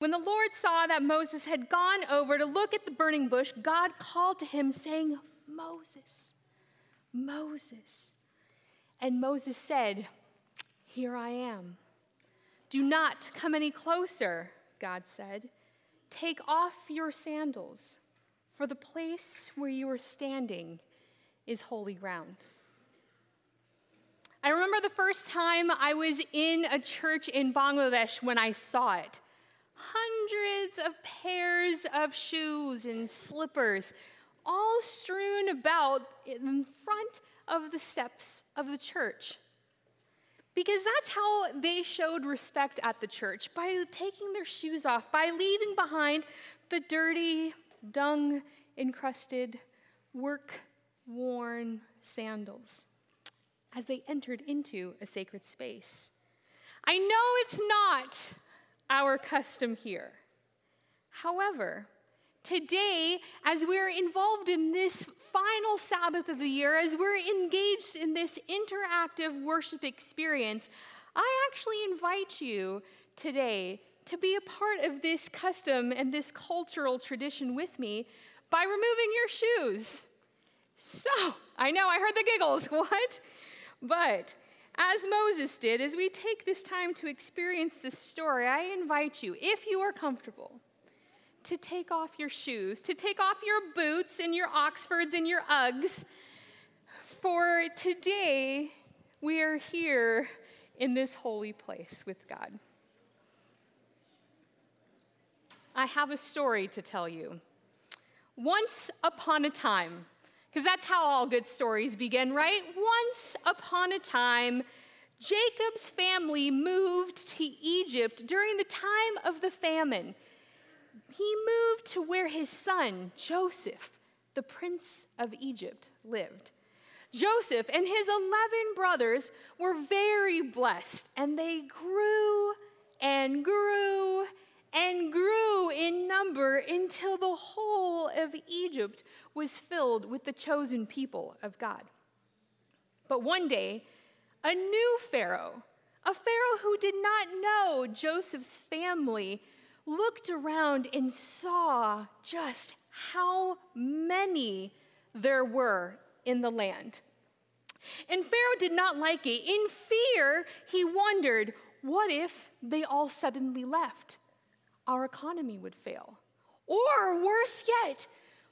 When the Lord saw that Moses had gone over to look at the burning bush, God called to him, saying, Moses, Moses. And Moses said, Here I am. Do not come any closer, God said. Take off your sandals, for the place where you are standing is holy ground. I remember the first time I was in a church in Bangladesh when I saw it hundreds of pairs of shoes and slippers, all strewn about in front of the steps of the church. Because that's how they showed respect at the church by taking their shoes off, by leaving behind the dirty, dung encrusted, work worn sandals as they entered into a sacred space. I know it's not our custom here. However, today, as we're involved in this final Sabbath of the year, as we're engaged in this interactive worship experience, I actually invite you today to be a part of this custom and this cultural tradition with me by removing your shoes. So, I know I heard the giggles. What? But as Moses did, as we take this time to experience this story, I invite you, if you are comfortable, to take off your shoes, to take off your boots and your Oxfords and your Uggs. For today, we are here in this holy place with God. I have a story to tell you. Once upon a time, because that's how all good stories begin, right? Once upon a time, Jacob's family moved to Egypt during the time of the famine. He moved to where his son, Joseph, the prince of Egypt, lived. Joseph and his 11 brothers were very blessed, and they grew and grew and grew in number until the whole of Egypt was filled with the chosen people of God. But one day, a new Pharaoh, a Pharaoh who did not know Joseph's family, looked around and saw just how many there were in the land. And Pharaoh did not like it. In fear, he wondered what if they all suddenly left? Our economy would fail. Or worse yet,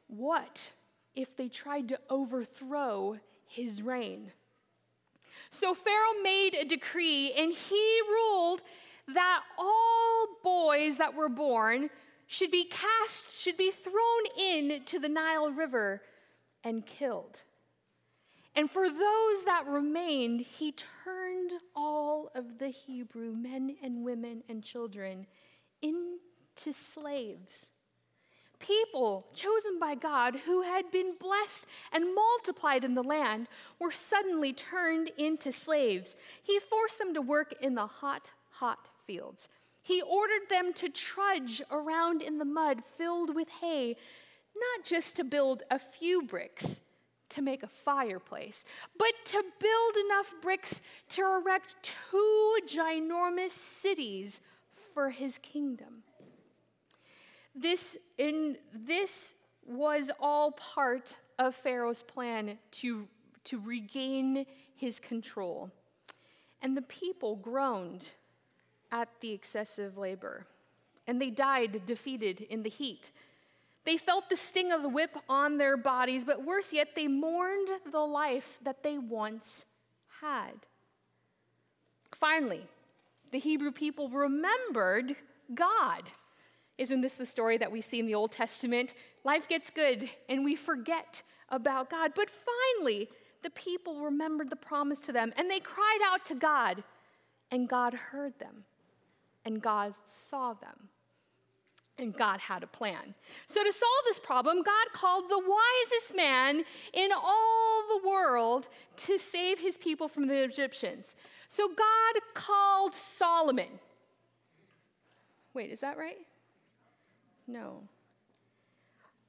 what if they tried to overthrow his reign? So Pharaoh made a decree and he ruled that all boys that were born should be cast, should be thrown into the Nile River and killed. And for those that remained, he turned all of the Hebrew men and women and children into slaves. People chosen by God who had been blessed and multiplied in the land were suddenly turned into slaves. He forced them to work in the hot, hot fields. He ordered them to trudge around in the mud filled with hay, not just to build a few bricks to make a fireplace, but to build enough bricks to erect two ginormous cities for his kingdom. This, in, this was all part of Pharaoh's plan to, to regain his control. And the people groaned at the excessive labor, and they died defeated in the heat. They felt the sting of the whip on their bodies, but worse yet, they mourned the life that they once had. Finally, the Hebrew people remembered God. Isn't this the story that we see in the Old Testament? Life gets good and we forget about God. But finally, the people remembered the promise to them and they cried out to God, and God heard them, and God saw them. And God had a plan. So, to solve this problem, God called the wisest man in all the world to save his people from the Egyptians. So, God called Solomon. Wait, is that right? No.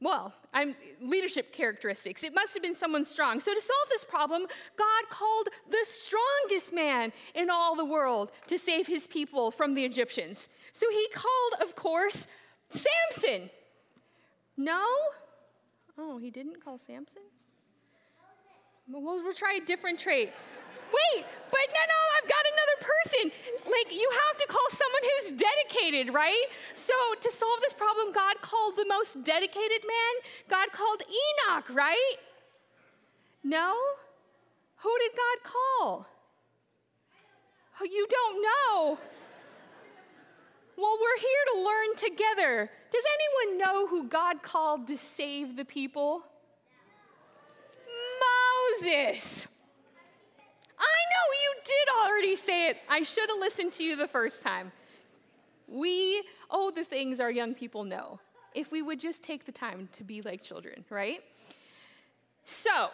Well, I'm leadership characteristics. It must have been someone strong. So to solve this problem, God called the strongest man in all the world to save his people from the Egyptians. So he called, of course, Samson. No? Oh, he didn't call Samson? We'll, we'll try a different trait. Wait, but no, no, I've got another person. Like, you have to call someone who's dedicated, right? So, to solve this problem, God called the most dedicated man. God called Enoch, right? No? Who did God call? Oh, you don't know. Well, we're here to learn together. Does anyone know who God called to save the people? Moses. I know you did already say it. I should have listened to you the first time. We owe the things our young people know if we would just take the time to be like children, right? So,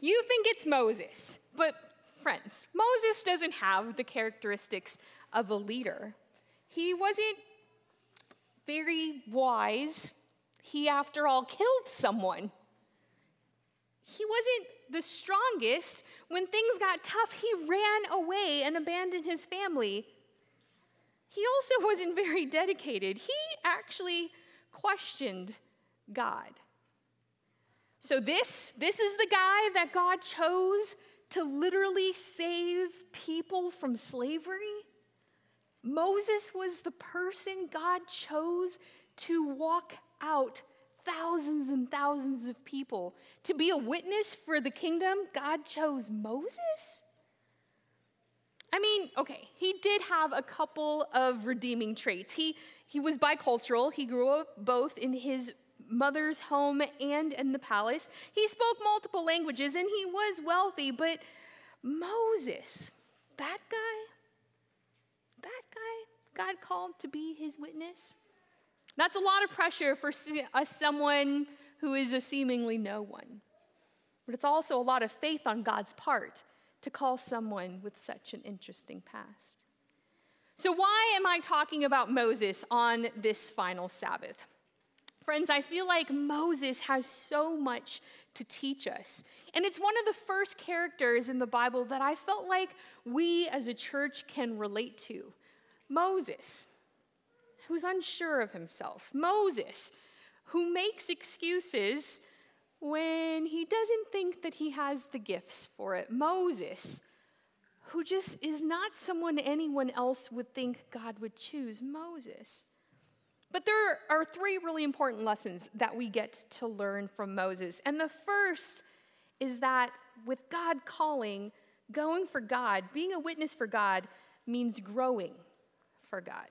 you think it's Moses, but friends, Moses doesn't have the characteristics of a leader. He wasn't very wise. He, after all, killed someone. He wasn't the strongest. When things got tough, he ran away and abandoned his family. He also wasn't very dedicated. He actually questioned God. So this this is the guy that God chose to literally save people from slavery. Moses was the person God chose to walk out thousands and thousands of people. To be a witness for the kingdom, God chose Moses? I mean, okay, he did have a couple of redeeming traits. He, he was bicultural, he grew up both in his mother's home and in the palace. He spoke multiple languages and he was wealthy, but Moses, that guy, that guy, God called to be his witness. That's a lot of pressure for a, someone who is a seemingly no one. But it's also a lot of faith on God's part to call someone with such an interesting past. So, why am I talking about Moses on this final Sabbath? Friends, I feel like Moses has so much to teach us. And it's one of the first characters in the Bible that I felt like we as a church can relate to Moses who's unsure of himself, Moses, who makes excuses when he doesn't think that he has the gifts for it, Moses, who just is not someone anyone else would think God would choose, Moses. But there are three really important lessons that we get to learn from Moses. And the first is that with God calling, going for God, being a witness for God, means growing for God.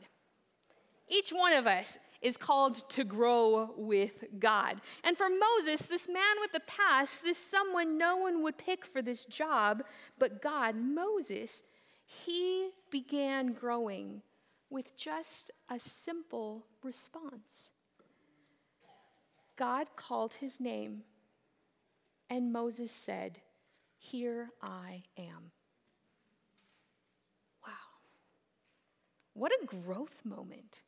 Each one of us is called to grow with God. And for Moses, this man with the past, this someone no one would pick for this job, but God, Moses, he began growing with just a simple response. God called his name, and Moses said, Here I am. Wow. What a growth moment.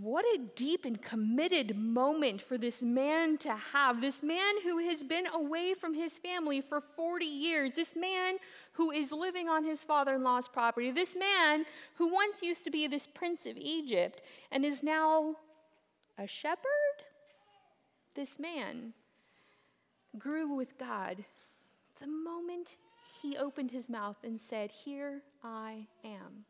What a deep and committed moment for this man to have. This man who has been away from his family for 40 years. This man who is living on his father in law's property. This man who once used to be this prince of Egypt and is now a shepherd. This man grew with God the moment he opened his mouth and said, Here I am.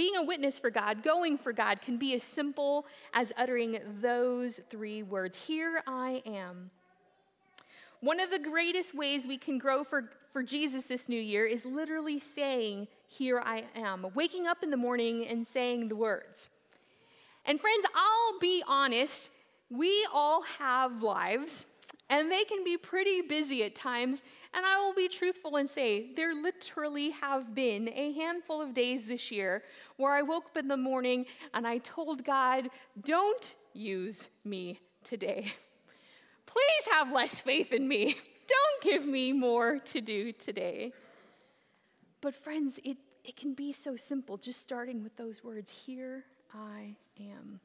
Being a witness for God, going for God, can be as simple as uttering those three words Here I am. One of the greatest ways we can grow for, for Jesus this new year is literally saying, Here I am, waking up in the morning and saying the words. And friends, I'll be honest, we all have lives and they can be pretty busy at times. And I will be truthful and say there literally have been a handful of days this year where I woke up in the morning and I told God, Don't use me today. Please have less faith in me. Don't give me more to do today. But, friends, it, it can be so simple, just starting with those words Here I am.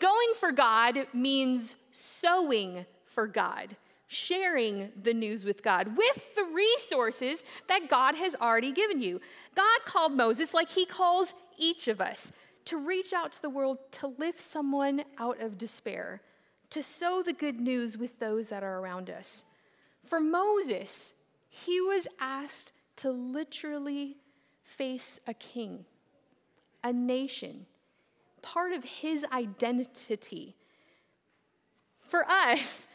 Going for God means sowing for God. Sharing the news with God with the resources that God has already given you. God called Moses, like he calls each of us, to reach out to the world to lift someone out of despair, to sow the good news with those that are around us. For Moses, he was asked to literally face a king, a nation, part of his identity. For us,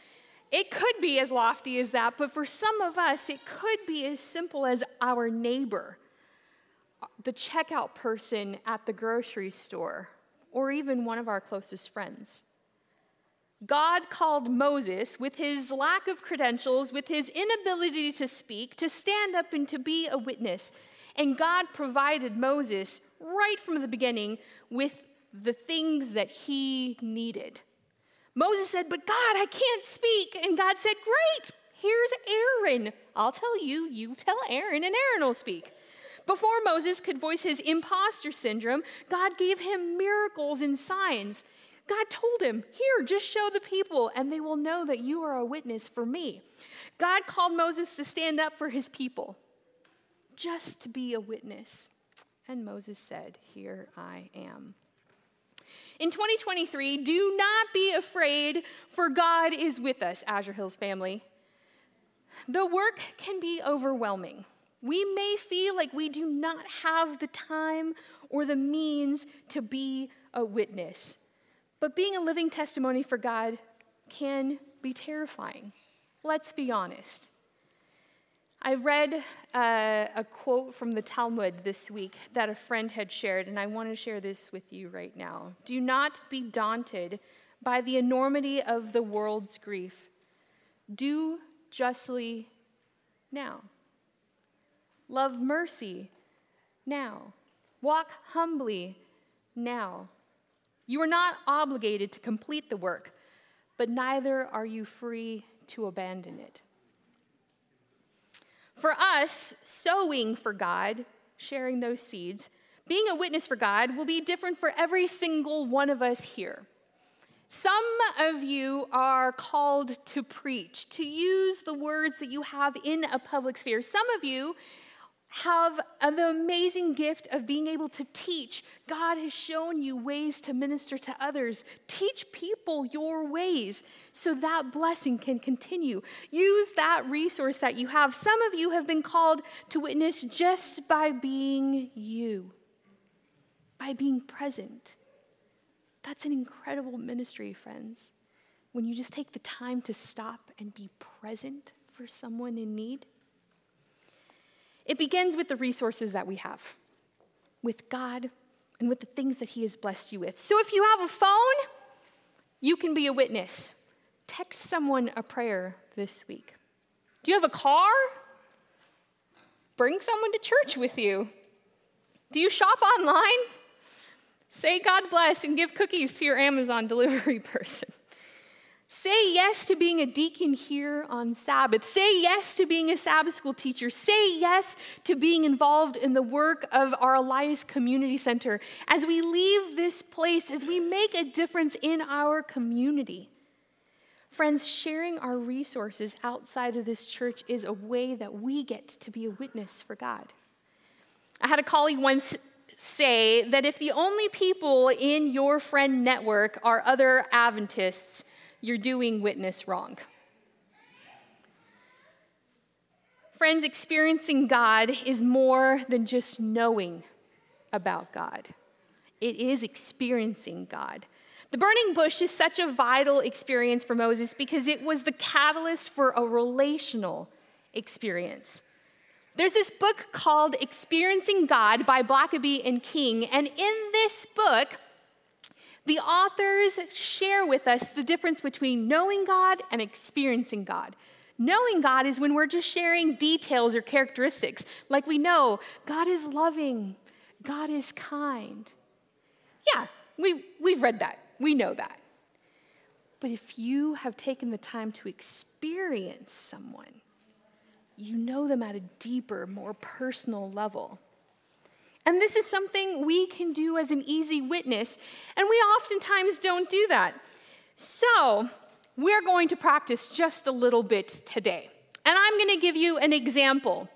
it could be as lofty as that, but for some of us, it could be as simple as our neighbor, the checkout person at the grocery store, or even one of our closest friends. God called Moses, with his lack of credentials, with his inability to speak, to stand up and to be a witness. And God provided Moses, right from the beginning, with the things that he needed. Moses said, But God, I can't speak. And God said, Great, here's Aaron. I'll tell you, you tell Aaron, and Aaron will speak. Before Moses could voice his imposter syndrome, God gave him miracles and signs. God told him, Here, just show the people, and they will know that you are a witness for me. God called Moses to stand up for his people, just to be a witness. And Moses said, Here I am. In 2023, do not be afraid, for God is with us, Azure Hills family. The work can be overwhelming. We may feel like we do not have the time or the means to be a witness. But being a living testimony for God can be terrifying. Let's be honest. I read uh, a quote from the Talmud this week that a friend had shared, and I want to share this with you right now. Do not be daunted by the enormity of the world's grief. Do justly now. Love mercy now. Walk humbly now. You are not obligated to complete the work, but neither are you free to abandon it. For us, sowing for God, sharing those seeds, being a witness for God will be different for every single one of us here. Some of you are called to preach, to use the words that you have in a public sphere. Some of you have the amazing gift of being able to teach. God has shown you ways to minister to others. Teach people your ways so that blessing can continue. Use that resource that you have. Some of you have been called to witness just by being you, by being present. That's an incredible ministry, friends. When you just take the time to stop and be present for someone in need. It begins with the resources that we have, with God and with the things that He has blessed you with. So if you have a phone, you can be a witness. Text someone a prayer this week. Do you have a car? Bring someone to church with you. Do you shop online? Say God bless and give cookies to your Amazon delivery person. Say yes to being a deacon here on Sabbath. Say yes to being a Sabbath school teacher. Say yes to being involved in the work of our Elias Community Center as we leave this place, as we make a difference in our community. Friends, sharing our resources outside of this church is a way that we get to be a witness for God. I had a colleague once say that if the only people in your friend network are other Adventists, you're doing witness wrong. Friends, experiencing God is more than just knowing about God, it is experiencing God. The burning bush is such a vital experience for Moses because it was the catalyst for a relational experience. There's this book called Experiencing God by Blackaby and King, and in this book, the authors share with us the difference between knowing God and experiencing God. Knowing God is when we're just sharing details or characteristics, like we know God is loving, God is kind. Yeah, we, we've read that, we know that. But if you have taken the time to experience someone, you know them at a deeper, more personal level. And this is something we can do as an easy witness, and we oftentimes don't do that. So, we're going to practice just a little bit today. And I'm going to give you an example.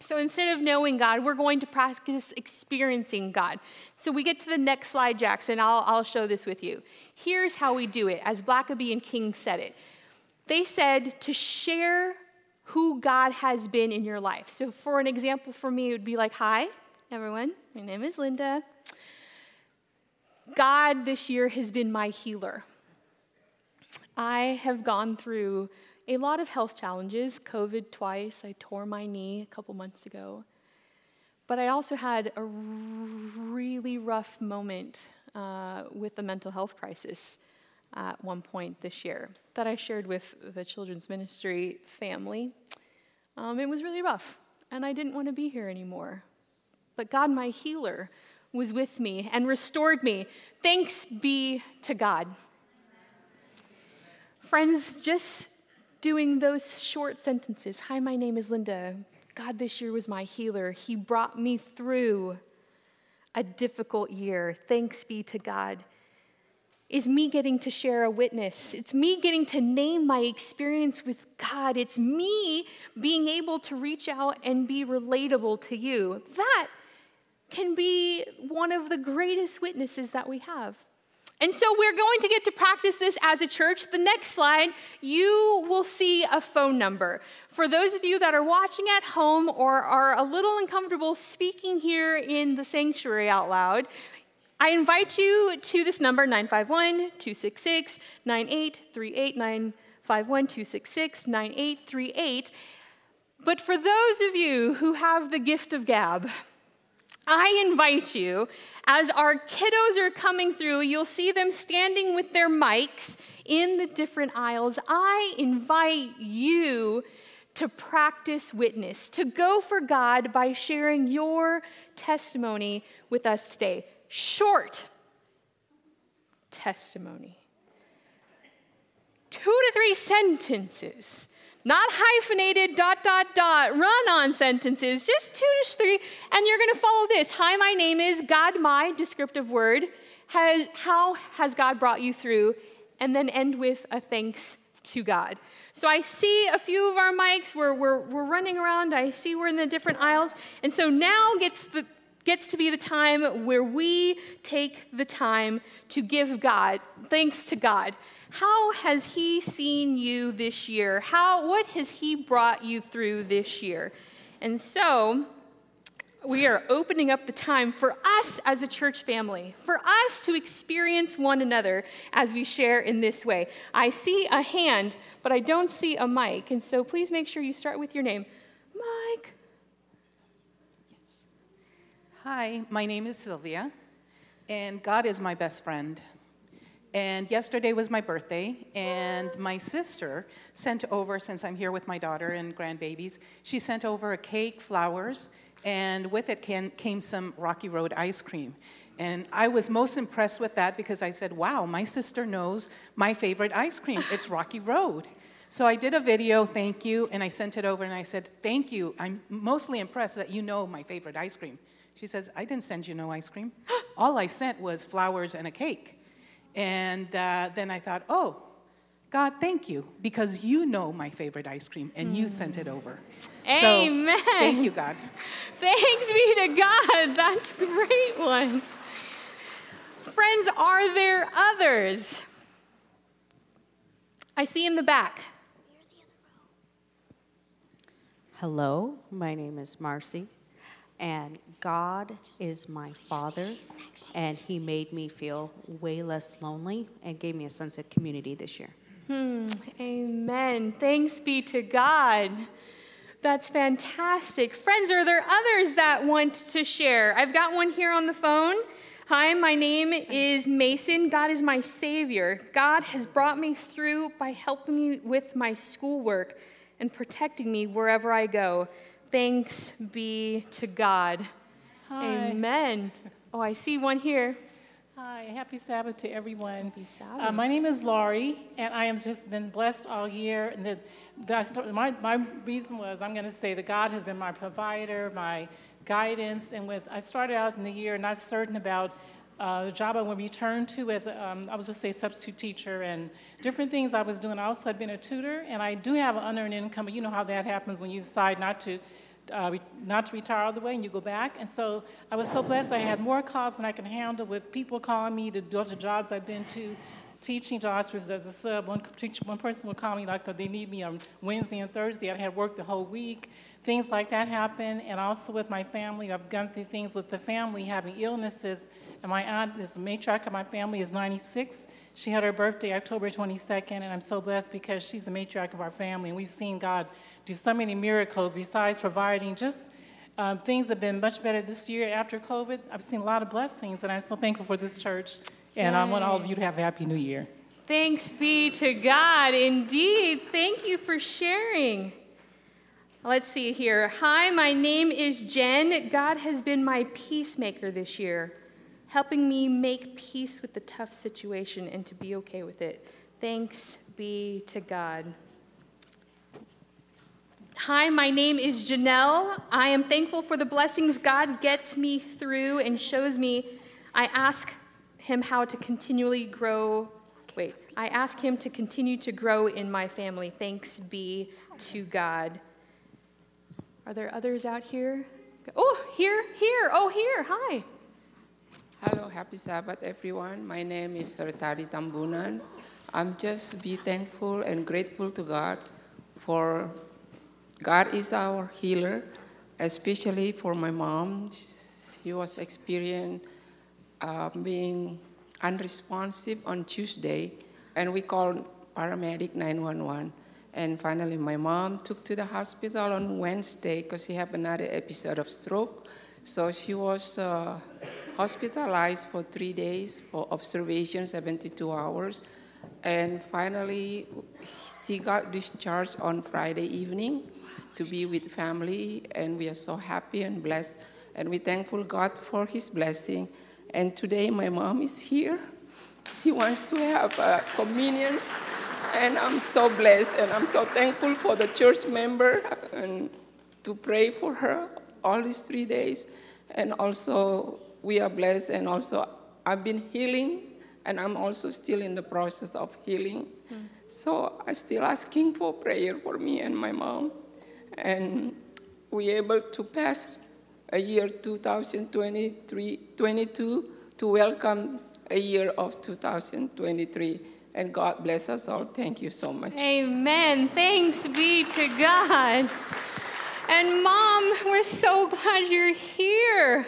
So instead of knowing God, we're going to practice experiencing God. So we get to the next slide, Jackson. I'll, I'll show this with you. Here's how we do it, as Blackaby and King said it. They said to share who God has been in your life. So, for an example for me, it would be like, Hi, everyone. My name is Linda. God this year has been my healer. I have gone through a lot of health challenges COVID twice. I tore my knee a couple months ago. But I also had a really rough moment uh, with the mental health crisis at one point this year that I shared with the children's ministry family. Um, it was really rough, and I didn't want to be here anymore. But God, my healer, was with me and restored me. Thanks be to God. Friends, just doing those short sentences Hi, my name is Linda. God this year was my healer. He brought me through a difficult year. Thanks be to God is me getting to share a witness. It's me getting to name my experience with God. It's me being able to reach out and be relatable to you. That can be one of the greatest witnesses that we have. And so we're going to get to practice this as a church. The next slide, you will see a phone number. For those of you that are watching at home or are a little uncomfortable speaking here in the sanctuary out loud, I invite you to this number 951 266 9838 951 266 9838. But for those of you who have the gift of gab, I invite you, as our kiddos are coming through, you'll see them standing with their mics in the different aisles. I invite you to practice witness, to go for God by sharing your testimony with us today short testimony. Two to three sentences, not hyphenated, dot, dot, dot, run on sentences, just two to three. And you're to follow this Hi, my name is God, my descriptive word. Has, how has God brought you through? And then end with a thanks to God. So I see a few of our mics, we're, we're, we're running around, I see we're in the different aisles. And so now gets the, gets to be the time where we take the time to give God, thanks to God. How has He seen you this year? How, what has He brought you through this year? And so, we are opening up the time for us as a church family, for us to experience one another as we share in this way. I see a hand, but I don't see a mic. And so please make sure you start with your name. Mike. Yes. Hi, my name is Sylvia, and God is my best friend. And yesterday was my birthday, and my sister sent over, since I'm here with my daughter and grandbabies, she sent over a cake, flowers, and with it came, came some Rocky Road ice cream. And I was most impressed with that because I said, wow, my sister knows my favorite ice cream. It's Rocky Road. So I did a video, thank you, and I sent it over and I said, thank you. I'm mostly impressed that you know my favorite ice cream. She says, I didn't send you no ice cream. All I sent was flowers and a cake. And uh, then I thought, oh, God, thank you, because you know my favorite ice cream and you sent it over. Amen. So, thank you, God. Thanks be to God. That's a great one. Friends, are there others? I see in the back. Hello, my name is Marcy. And God is my Father, and He made me feel way less lonely and gave me a sense of community this year. Hmm, amen. Thanks be to God. That's fantastic. Friends, are there others that want to share? I've got one here on the phone. Hi, my name is Mason. God is my Savior. God has brought me through by helping me with my schoolwork and protecting me wherever I go. Thanks be to God. Hi. Amen. Oh, I see one here. Hi, happy Sabbath to everyone. Happy Sabbath. Uh, my name is Laurie, and I have just been blessed all year. And the, the, my, my reason was I'm going to say that God has been my provider, my guidance. And with I started out in the year not certain about uh, the job I would return to as, a, um, I was just say substitute teacher and different things I was doing. I also had been a tutor, and I do have an unearned income, you know how that happens when you decide not to, uh, not to retire all the way and you go back. And so I was so blessed I had more calls than I can handle with people calling me to do the jobs I've been to, teaching jobs as a sub. One, teach, one person would call me like uh, they need me on Wednesday and Thursday. I had worked the whole week. Things like that happen. And also with my family, I've gone through things with the family having illnesses. And my aunt is the matriarch of my family is 96. She had her birthday October 22nd, and I'm so blessed because she's the matriarch of our family. And we've seen God do so many miracles besides providing just um, things have been much better this year after COVID. I've seen a lot of blessings, and I'm so thankful for this church. And I want all of you to have a happy new year. Thanks be to God. Indeed. Thank you for sharing. Let's see here. Hi, my name is Jen. God has been my peacemaker this year, helping me make peace with the tough situation and to be okay with it. Thanks be to God. Hi, my name is Janelle. I am thankful for the blessings God gets me through and shows me. I ask Him how to continually grow. Wait, I ask Him to continue to grow in my family. Thanks be to God. Are there others out here? Oh, here, here, oh, here, hi. Hello, happy Sabbath, everyone. My name is Hertari Tambunan. I'm just be thankful and grateful to God for God is our healer, especially for my mom. She was experiencing uh, being unresponsive on Tuesday, and we called paramedic 911. And finally, my mom took to the hospital on Wednesday because she had another episode of stroke. So she was uh, hospitalized for three days for observation, 72 hours. And finally, she got discharged on Friday evening to be with family, and we are so happy and blessed. And we thankful God for His blessing. And today, my mom is here. She wants to have a communion, and I'm so blessed, and I'm so thankful for the church member and to pray for her all these three days. And also, we are blessed, and also, I've been healing, and I'm also still in the process of healing. Mm. So I'm still asking for prayer for me and my mom and we able to pass a year 2023 22 to welcome a year of 2023 and god bless us all thank you so much amen thanks be to god and mom we're so glad you're here.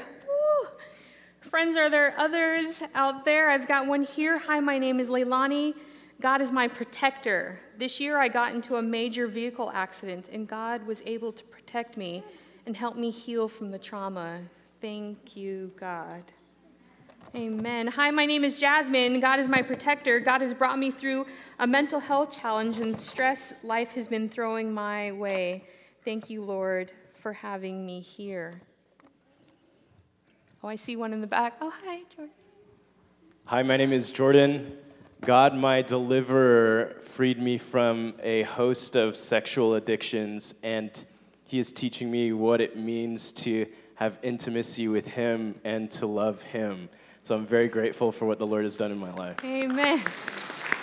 Friends are there others out there i've got one here hi my name is leilani God is my protector. This year I got into a major vehicle accident, and God was able to protect me and help me heal from the trauma. Thank you, God. Amen. Hi, my name is Jasmine. God is my protector. God has brought me through a mental health challenge and stress life has been throwing my way. Thank you, Lord, for having me here. Oh, I see one in the back. Oh, hi, Jordan. Hi, my name is Jordan. God, my deliverer, freed me from a host of sexual addictions, and He is teaching me what it means to have intimacy with Him and to love Him. So I'm very grateful for what the Lord has done in my life. Amen.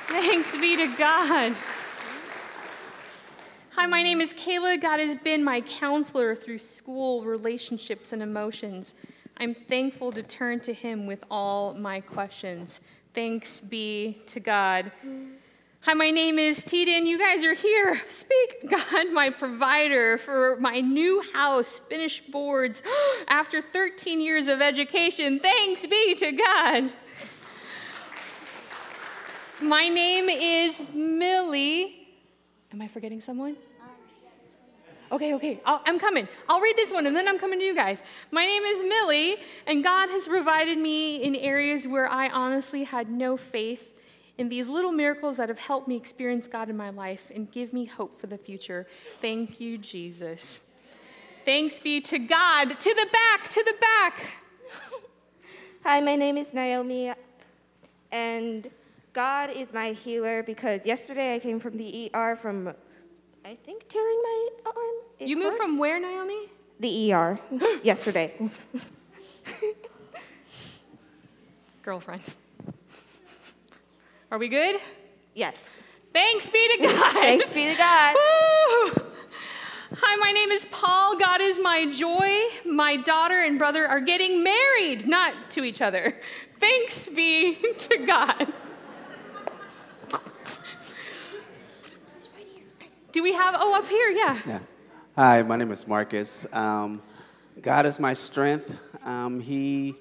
Thanks be to God. Hi, my name is Kayla. God has been my counselor through school, relationships, and emotions. I'm thankful to turn to Him with all my questions. Thanks be to God. Hi, my name is Tiden. You guys are here. Speak, God, my provider for my new house, finished boards after 13 years of education. Thanks be to God. My name is Millie. Am I forgetting someone? Okay, okay, i am coming. I'll read this one and then I'm coming to you guys. My name is Millie, and God has provided me in areas where I honestly had no faith in these little miracles that have helped me experience God in my life and give me hope for the future. Thank you, Jesus. Thanks be to God. To the back, to the back. Hi, my name is Naomi, and God is my healer because yesterday I came from the ER from I think tearing my arm. It you moved from where, Naomi? The ER yesterday. girlfriend. Are we good? Yes. Thanks be to God. Thanks be to God. Woo! Hi, my name is Paul. God is my joy. My daughter and brother are getting married, not to each other. Thanks be to God. Do we have, oh, up here, yeah. Yeah. Hi, my name is Marcus. Um, God is my strength. Um, he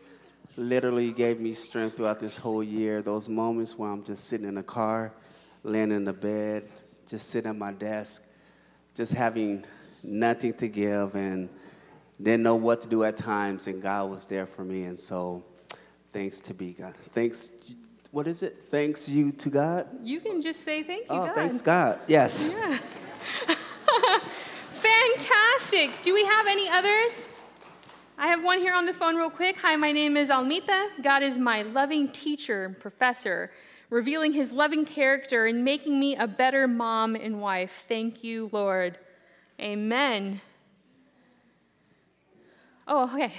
literally gave me strength throughout this whole year. Those moments where I'm just sitting in the car, laying in the bed, just sitting at my desk, just having nothing to give and didn't know what to do at times, and God was there for me. And so, thanks to be God. Thanks. What is it? Thanks you to God. You can just say thank you, Oh, God. thanks God. Yes. Yeah. Fantastic. Do we have any others? I have one here on the phone, real quick. Hi, my name is Almita. God is my loving teacher and professor, revealing his loving character and making me a better mom and wife. Thank you, Lord. Amen. Oh, okay.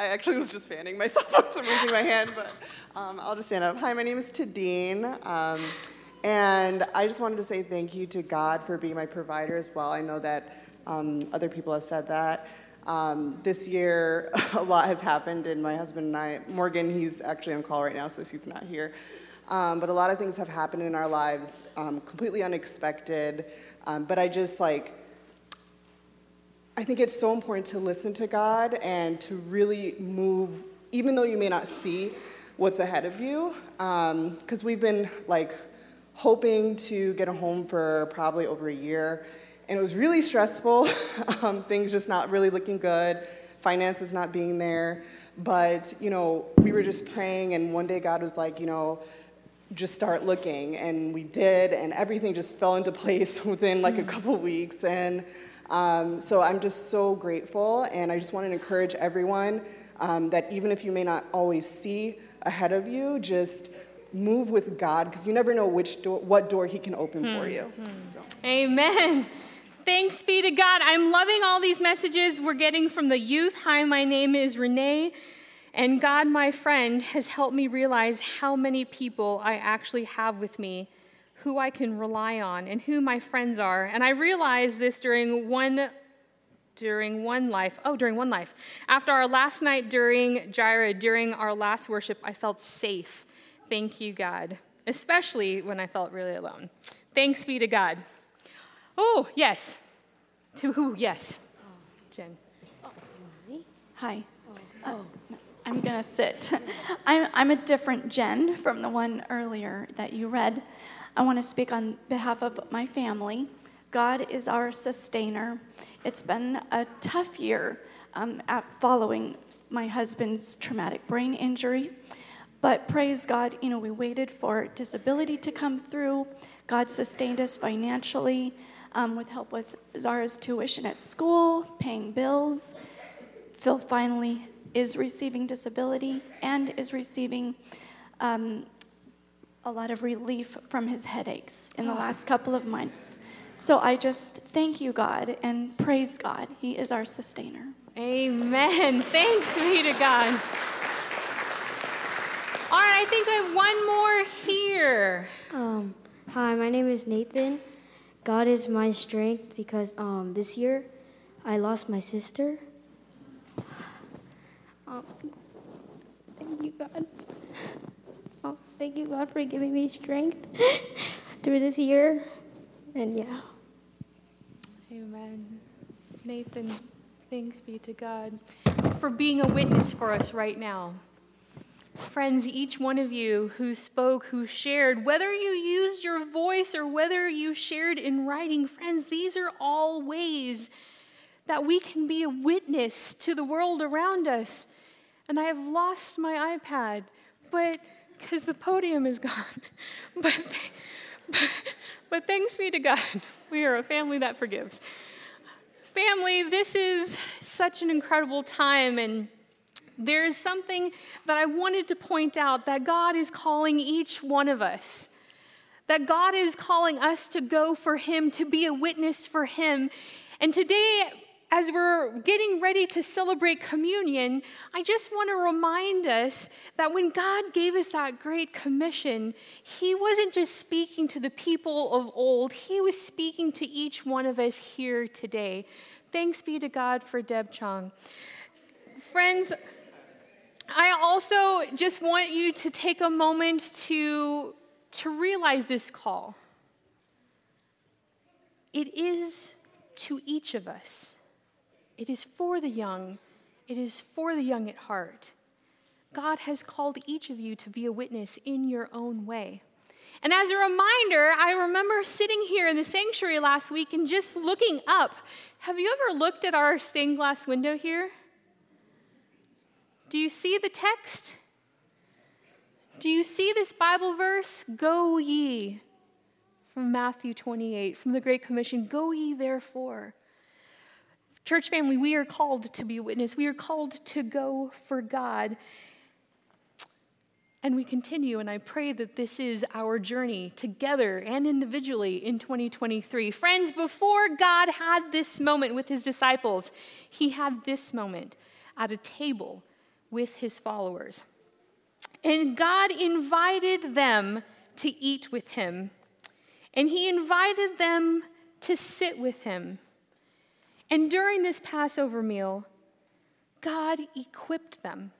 I actually was just fanning myself up, so I'm raising my hand, but um, I'll just stand up. Hi, my name is Tadine, um, and I just wanted to say thank you to God for being my provider as well. I know that um, other people have said that. Um, this year, a lot has happened, and my husband and I, Morgan, he's actually on call right now, so he's not here. Um, but a lot of things have happened in our lives, um, completely unexpected. Um, but I just like, I think it's so important to listen to God and to really move, even though you may not see what's ahead of you. Because we've been like hoping to get a home for probably over a year, and it was really stressful. um, things just not really looking good, finances not being there. But you know, we were just praying, and one day God was like, you know, just start looking, and we did, and everything just fell into place within like a couple weeks, and. Um, so I'm just so grateful, and I just want to encourage everyone um, that even if you may not always see ahead of you, just move with God because you never know which door, what door He can open for you. So. Amen. Thanks be to God. I'm loving all these messages we're getting from the youth. Hi, my name is Renee. And God, my friend, has helped me realize how many people I actually have with me, who I can rely on, and who my friends are. And I realized this during one during one life. Oh, during one life. After our last night during Jira, during our last worship, I felt safe. Thank you, God. Especially when I felt really alone. Thanks be to God. Oh, yes. To who? Yes. Jen. Hi. Oh, I'm going to sit. I'm, I'm a different Jen from the one earlier that you read. I want to speak on behalf of my family. God is our sustainer. It's been a tough year um, following my husband's traumatic brain injury. But praise God, you know, we waited for disability to come through. God sustained us financially um, with help with Zara's tuition at school, paying bills. Phil finally is receiving disability and is receiving um, a lot of relief from his headaches in the last couple of months. So I just thank you, God, and praise God. He is our sustainer. Amen. Thanks be to God. All right, I think I have one more here. Um, hi, my name is Nathan. God is my strength because um, this year I lost my sister. Um, thank you, God. Thank you, God, for giving me strength through this year. And yeah. Amen. Nathan, thanks be to God for being a witness for us right now. Friends, each one of you who spoke, who shared, whether you used your voice or whether you shared in writing, friends, these are all ways that we can be a witness to the world around us. And I have lost my iPad, but because the podium is gone. But, but, but thanks be to God, we are a family that forgives. Family, this is such an incredible time, and there is something that I wanted to point out that God is calling each one of us. That God is calling us to go for Him, to be a witness for Him. And today, as we're getting ready to celebrate communion, I just want to remind us that when God gave us that great commission, He wasn't just speaking to the people of old, He was speaking to each one of us here today. Thanks be to God for Deb Chong. Friends, I also just want you to take a moment to, to realize this call. It is to each of us. It is for the young. It is for the young at heart. God has called each of you to be a witness in your own way. And as a reminder, I remember sitting here in the sanctuary last week and just looking up. Have you ever looked at our stained glass window here? Do you see the text? Do you see this Bible verse? Go ye from Matthew 28, from the Great Commission. Go ye therefore. Church family, we are called to be a witness. We are called to go for God. And we continue, and I pray that this is our journey together and individually in 2023. Friends, before God had this moment with his disciples, he had this moment at a table with his followers. And God invited them to eat with him, and he invited them to sit with him. And during this Passover meal, God equipped them.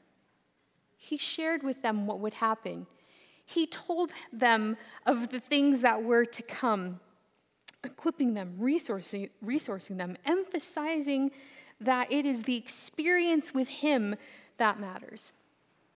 He shared with them what would happen. He told them of the things that were to come, equipping them, resourcing, resourcing them, emphasizing that it is the experience with Him that matters.